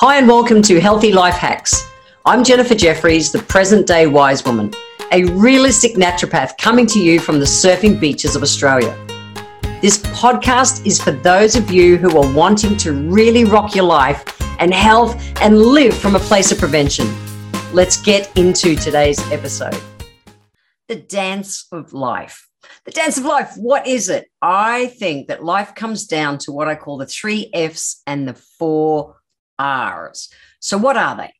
Hi, and welcome to Healthy Life Hacks. I'm Jennifer Jeffries, the present day wise woman, a realistic naturopath coming to you from the surfing beaches of Australia. This podcast is for those of you who are wanting to really rock your life and health and live from a place of prevention. Let's get into today's episode. The dance of life. The dance of life, what is it? I think that life comes down to what I call the three F's and the four R's. So, what are they?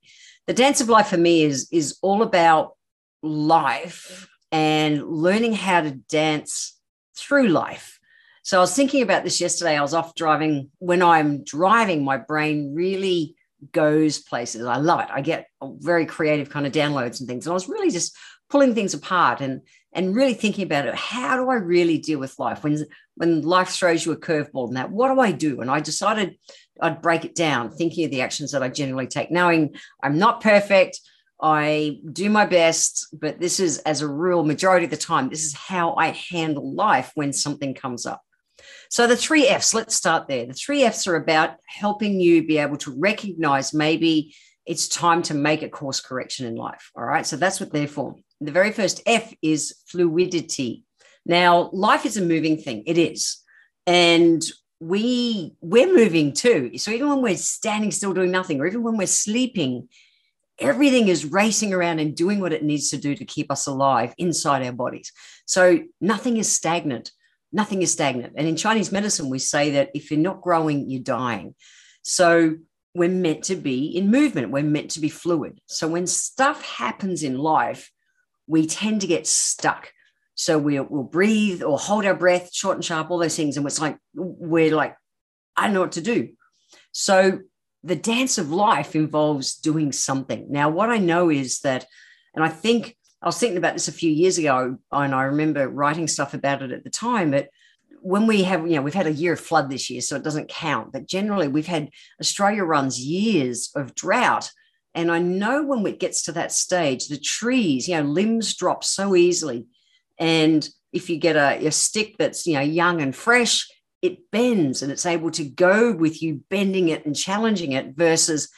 The dance of life for me is, is all about life and learning how to dance through life. So, I was thinking about this yesterday. I was off driving. When I'm driving, my brain really goes places. I love it. I get very creative kind of downloads and things. And I was really just pulling things apart and and really thinking about it. How do I really deal with life when when life throws you a curveball and that? What do I do? And I decided I'd break it down, thinking of the actions that I generally take, knowing I'm not perfect. I do my best, but this is, as a rule, majority of the time, this is how I handle life when something comes up. So, the three F's, let's start there. The three F's are about helping you be able to recognize maybe it's time to make a course correction in life. All right. So, that's what they're for. The very first F is fluidity. Now, life is a moving thing, it is. And we we're moving too. So even when we're standing still doing nothing, or even when we're sleeping, everything is racing around and doing what it needs to do to keep us alive inside our bodies. So nothing is stagnant. Nothing is stagnant. And in Chinese medicine, we say that if you're not growing, you're dying. So we're meant to be in movement. We're meant to be fluid. So when stuff happens in life, we tend to get stuck. So we'll, we'll breathe or hold our breath, short and sharp, all those things. And it's like, we're like, I don't know what to do. So the dance of life involves doing something. Now, what I know is that, and I think I was thinking about this a few years ago, and I remember writing stuff about it at the time, but when we have, you know, we've had a year of flood this year, so it doesn't count. But generally, we've had Australia runs years of drought. And I know when it gets to that stage, the trees, you know, limbs drop so easily and if you get a, a stick that's you know young and fresh, it bends and it's able to go with you bending it and challenging it versus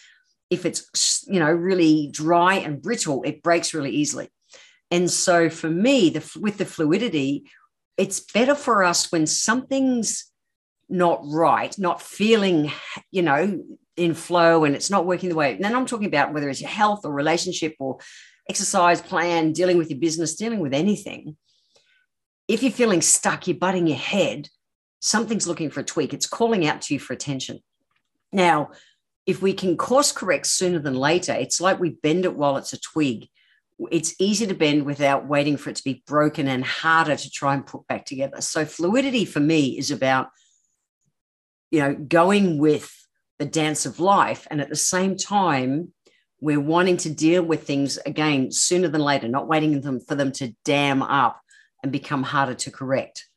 if it's you know really dry and brittle, it breaks really easily. And so for me, the, with the fluidity, it's better for us when something's not right, not feeling, you know, in flow and it's not working the way. And then I'm talking about whether it's your health or relationship or exercise plan, dealing with your business, dealing with anything if you're feeling stuck, you're butting your head, something's looking for a tweak. It's calling out to you for attention. Now, if we can course correct sooner than later, it's like we bend it while it's a twig. It's easy to bend without waiting for it to be broken and harder to try and put back together. So, fluidity for me is about, you know, going with the dance of life. And at the same time, we're wanting to deal with things again sooner than later, not waiting for them to dam up and become harder to correct.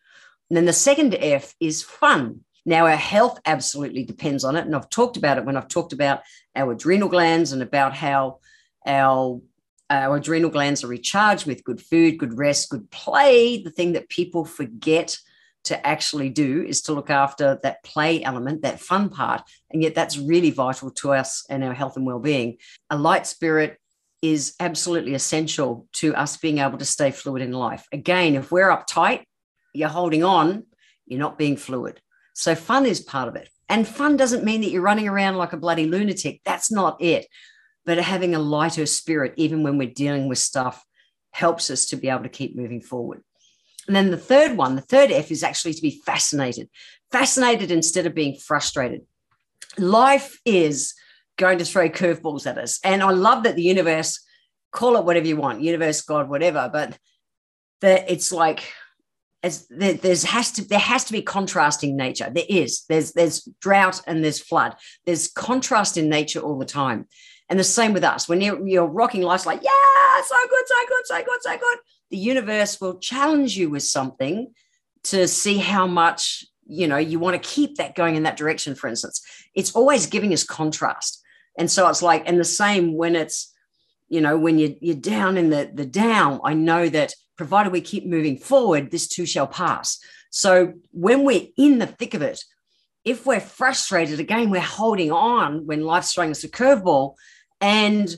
And then the second F is fun. Now, our health absolutely depends on it. And I've talked about it when I've talked about our adrenal glands and about how our, our adrenal glands are recharged with good food, good rest, good play. The thing that people forget to actually do is to look after that play element, that fun part. And yet, that's really vital to us and our health and well being. A light spirit is absolutely essential to us being able to stay fluid in life. Again, if we're uptight, you're holding on, you're not being fluid. So fun is part of it. And fun doesn't mean that you're running around like a bloody lunatic. That's not it. But having a lighter spirit, even when we're dealing with stuff, helps us to be able to keep moving forward. And then the third one, the third F is actually to be fascinated, fascinated instead of being frustrated. Life is going to throw curveballs at us. And I love that the universe, call it whatever you want, universe, God, whatever, but that it's like as there, there's has to there has to be contrasting nature. There is. There's there's drought and there's flood. There's contrast in nature all the time. And the same with us. When you're, you're rocking life's like, yeah, so good, so good, so good, so good. The universe will challenge you with something to see how much you know you want to keep that going in that direction for instance it's always giving us contrast and so it's like, and the same when it's, you know, when you're, you're down in the, the down, I know that provided we keep moving forward, this too shall pass. So when we're in the thick of it, if we're frustrated, again, we're holding on when life's throwing us a curveball and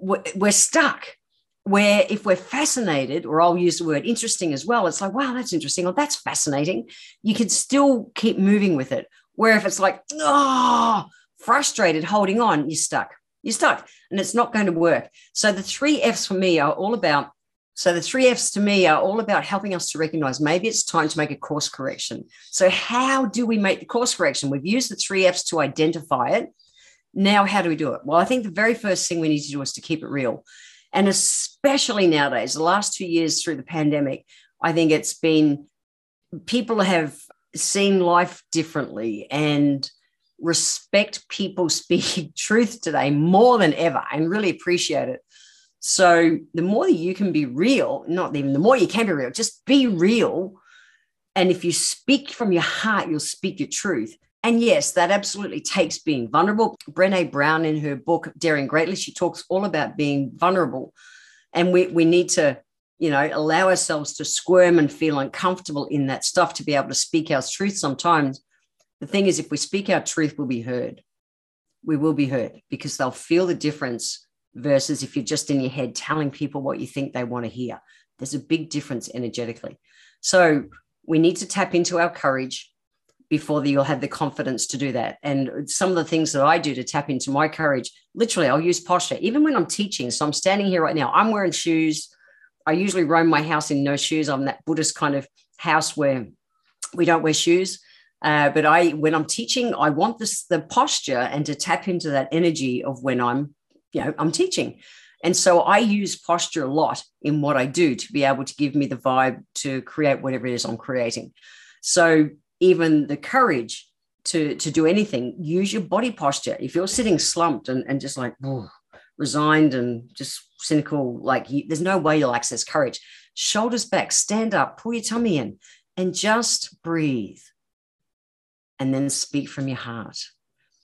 we're stuck. Where if we're fascinated, or I'll use the word interesting as well, it's like, wow, that's interesting, or that's fascinating. You can still keep moving with it. Where if it's like, oh, frustrated, holding on, you're stuck. You're stuck and it's not going to work. So the three F's for me are all about so the three F's to me are all about helping us to recognize maybe it's time to make a course correction. So how do we make the course correction? We've used the three F's to identify it. Now, how do we do it? Well, I think the very first thing we need to do is to keep it real. And especially nowadays, the last two years through the pandemic, I think it's been people have seen life differently and respect people speaking truth today more than ever and really appreciate it. So the more you can be real, not even the more you can be real, just be real. And if you speak from your heart, you'll speak your truth. And yes, that absolutely takes being vulnerable. Brene Brown, in her book Daring Greatly, she talks all about being vulnerable. And we, we need to, you know, allow ourselves to squirm and feel uncomfortable in that stuff to be able to speak our truth sometimes. The thing is, if we speak our truth, we'll be heard. We will be heard because they'll feel the difference versus if you're just in your head telling people what you think they want to hear. There's a big difference energetically. So we need to tap into our courage before you'll have the confidence to do that. And some of the things that I do to tap into my courage, literally, I'll use posture, even when I'm teaching. So I'm standing here right now, I'm wearing shoes. I usually roam my house in no shoes. I'm that Buddhist kind of house where we don't wear shoes. Uh, but I, when I'm teaching, I want this the posture and to tap into that energy of when I'm you know, I'm teaching. And so I use posture a lot in what I do to be able to give me the vibe to create whatever it is I'm creating. So even the courage to, to do anything, use your body posture. If you're sitting slumped and, and just like resigned and just cynical, like you, there's no way you'll access courage. Shoulders back, stand up, pull your tummy in, and just breathe. And then speak from your heart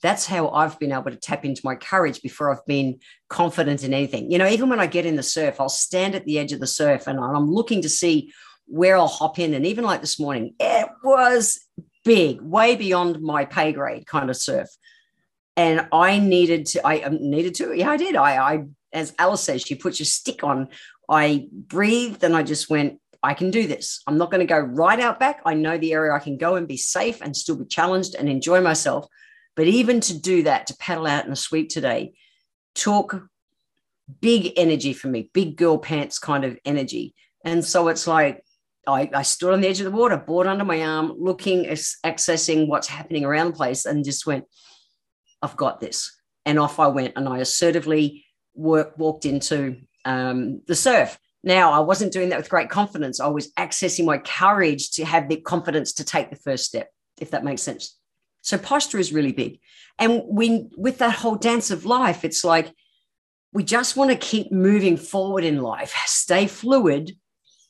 that's how I've been able to tap into my courage before I've been confident in anything. You know, even when I get in the surf, I'll stand at the edge of the surf and I'm looking to see where I'll hop in. And even like this morning, it was big, way beyond my pay grade kind of surf. And I needed to, I um, needed to, yeah, I did. I, I, as Alice says, she puts your stick on. I breathed and I just went, I can do this. I'm not going to go right out back. I know the area I can go and be safe and still be challenged and enjoy myself. But even to do that, to paddle out in a sweep today, took big energy for me, big girl pants kind of energy. And so it's like I, I stood on the edge of the water, board under my arm, looking, accessing what's happening around the place, and just went, I've got this. And off I went, and I assertively work, walked into um, the surf. Now, I wasn't doing that with great confidence. I was accessing my courage to have the confidence to take the first step, if that makes sense. So posture is really big. And we, with that whole dance of life, it's like we just want to keep moving forward in life, stay fluid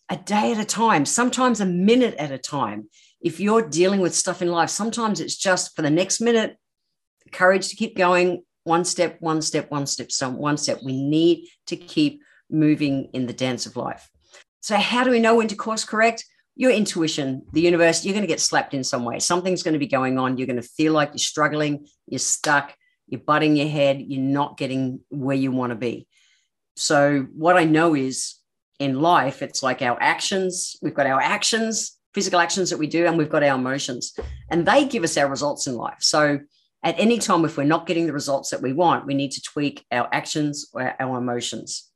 a day at a time, sometimes a minute at a time. If you're dealing with stuff in life, sometimes it's just for the next minute, courage to keep going, one step, one step, one step, so one step. We need to keep moving in the dance of life. So, how do we know when to course correct? your intuition, the universe, you're going to get slapped in some way. Something's going to be going on. You're going to feel like you're struggling, you're stuck, you're butting your head, you're not getting where you want to be. So, what I know is in life, it's like our actions, we've got our actions, physical actions that we do, and we've got our emotions, and they give us our results in life. So, at any time, if we're not getting the results that we want, we need to tweak our actions or our emotions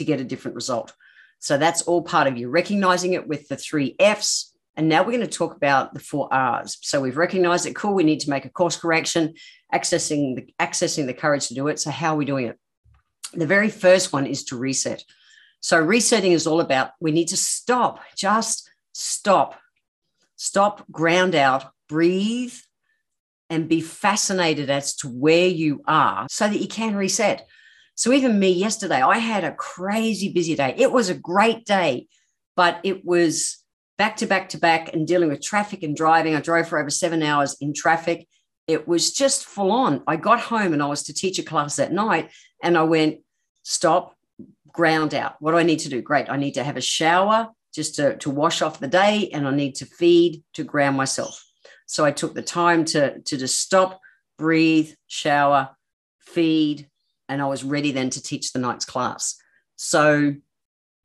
to get a different result. So that's all part of you recognizing it with the three F's. And now we're going to talk about the four R's. So we've recognized it. Cool. We need to make a course correction, accessing the, accessing the courage to do it. So how are we doing it? The very first one is to reset. So resetting is all about we need to stop, just stop, stop, ground out, breathe, and be fascinated as to where you are so that you can reset. So even me yesterday, I had a crazy busy day. It was a great day, but it was back to back to back and dealing with traffic and driving. I drove for over seven hours in traffic. It was just full on. I got home and I was to teach a class that night and I went, stop, ground out. What do I need to do? Great. I need to have a shower just to, to wash off the day and I need to feed to ground myself. So I took the time to, to just stop, breathe, shower, feed, and I was ready then to teach the night's class. So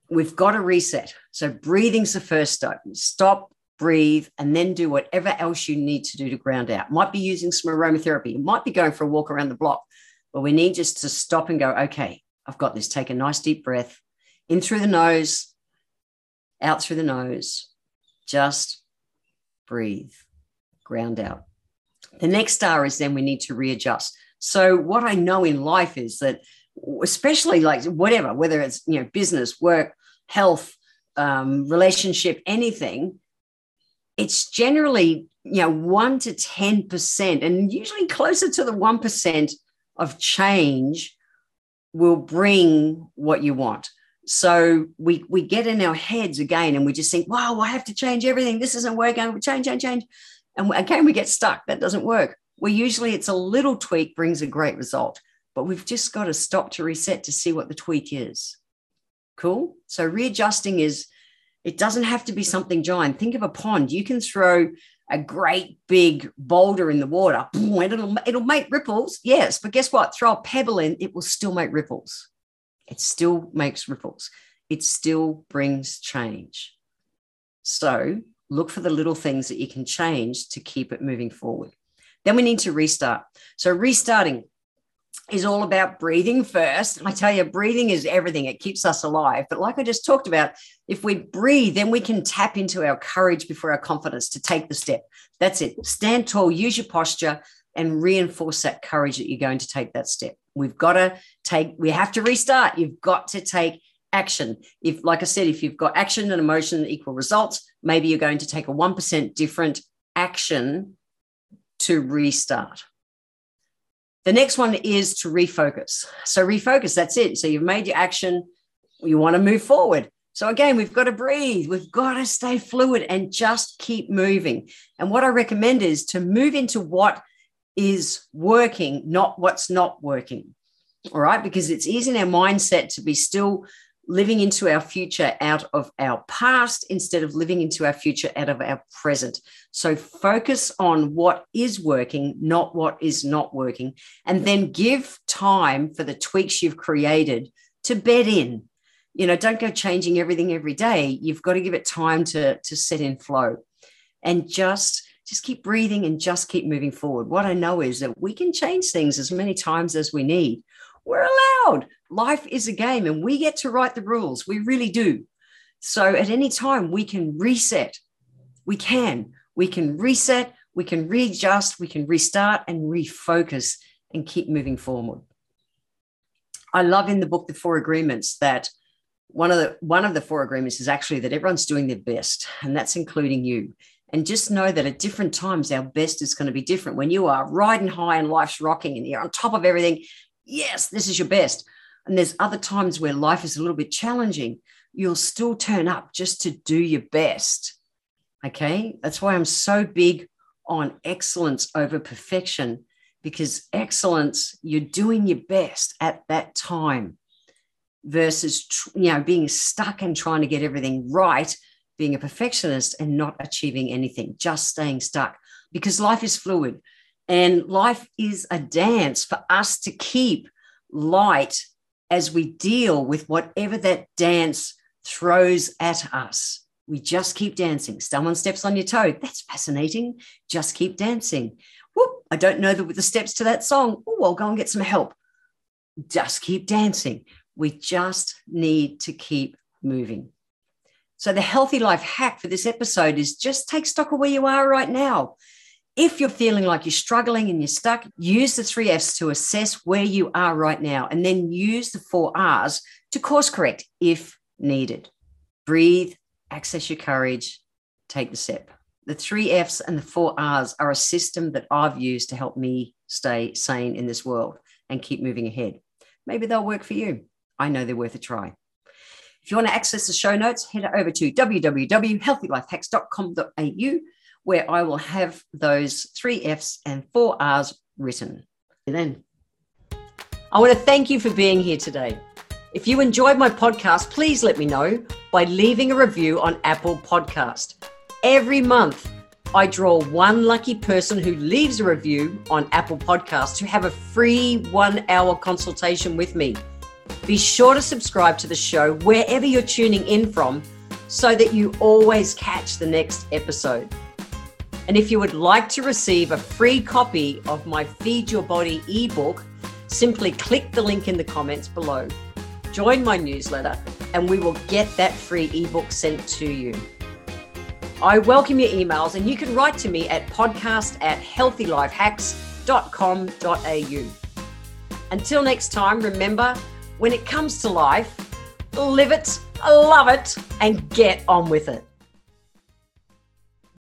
we've got to reset. So breathing's the first step. Stop, breathe, and then do whatever else you need to do to ground out. Might be using some aromatherapy. You might be going for a walk around the block, but we need just to stop and go, okay, I've got this. Take a nice deep breath in through the nose, out through the nose. Just breathe, ground out. The next star is then we need to readjust. So, what I know in life is that, especially like whatever, whether it's you know business, work, health, um, relationship, anything, it's generally you know one to ten percent, and usually closer to the one percent of change will bring what you want. So we we get in our heads again, and we just think, "Wow, I have to change everything. This isn't working. Change, change, change," and again we get stuck. That doesn't work. Where usually it's a little tweak brings a great result, but we've just got to stop to reset to see what the tweak is. Cool. So readjusting is it doesn't have to be something giant. Think of a pond. You can throw a great big boulder in the water. and It'll, it'll make ripples. Yes. But guess what? Throw a pebble in, it will still make ripples. It still makes ripples. It still brings change. So look for the little things that you can change to keep it moving forward. Then we need to restart. So restarting, is all about breathing first. I tell you, breathing is everything. It keeps us alive. But like I just talked about, if we breathe, then we can tap into our courage before our confidence to take the step. That's it. Stand tall, use your posture, and reinforce that courage that you're going to take that step. We've got to take, we have to restart. You've got to take action. If, like I said, if you've got action and emotion equal results, maybe you're going to take a 1% different action to restart. The next one is to refocus. So, refocus, that's it. So, you've made your action, you want to move forward. So, again, we've got to breathe, we've got to stay fluid and just keep moving. And what I recommend is to move into what is working, not what's not working. All right. Because it's easy in our mindset to be still living into our future out of our past instead of living into our future out of our present. So focus on what is working, not what is not working, and then give time for the tweaks you've created to bed in. You know, don't go changing everything every day. You've got to give it time to, to set in flow and just just keep breathing and just keep moving forward. What I know is that we can change things as many times as we need we're allowed. Life is a game and we get to write the rules. We really do. So at any time, we can reset. We can. We can reset, we can readjust, we can restart and refocus and keep moving forward. I love in the book the four agreements that one of the one of the four agreements is actually that everyone's doing their best and that's including you and just know that at different times our best is going to be different when you are riding high and life's rocking and you're on top of everything yes, this is your best. And there's other times where life is a little bit challenging. You'll still turn up just to do your best. Okay. That's why I'm so big on excellence over perfection because excellence, you're doing your best at that time versus, you know, being stuck and trying to get everything right, being a perfectionist and not achieving anything, just staying stuck because life is fluid. And life is a dance for us to keep light as we deal with whatever that dance throws at us. We just keep dancing. Someone steps on your toe. That's fascinating. Just keep dancing. Whoop, I don't know the, the steps to that song. Oh, I'll go and get some help. Just keep dancing. We just need to keep moving. So, the healthy life hack for this episode is just take stock of where you are right now. If you're feeling like you're struggling and you're stuck, use the three F's to assess where you are right now, and then use the four R's to course correct if needed. Breathe, access your courage, take the step. The three F's and the four R's are a system that I've used to help me stay sane in this world and keep moving ahead. Maybe they'll work for you. I know they're worth a try. If you want to access the show notes, head over to www.healthylifehacks.com.au where I will have those three F's and four R's written. Then, I want to thank you for being here today. If you enjoyed my podcast, please let me know by leaving a review on Apple Podcast. Every month, I draw one lucky person who leaves a review on Apple Podcasts to have a free one hour consultation with me. Be sure to subscribe to the show wherever you're tuning in from so that you always catch the next episode. And if you would like to receive a free copy of my Feed Your Body ebook, simply click the link in the comments below. Join my newsletter and we will get that free ebook sent to you. I welcome your emails and you can write to me at podcast at healthylifehacks.com.au. Until next time, remember when it comes to life, live it, love it, and get on with it.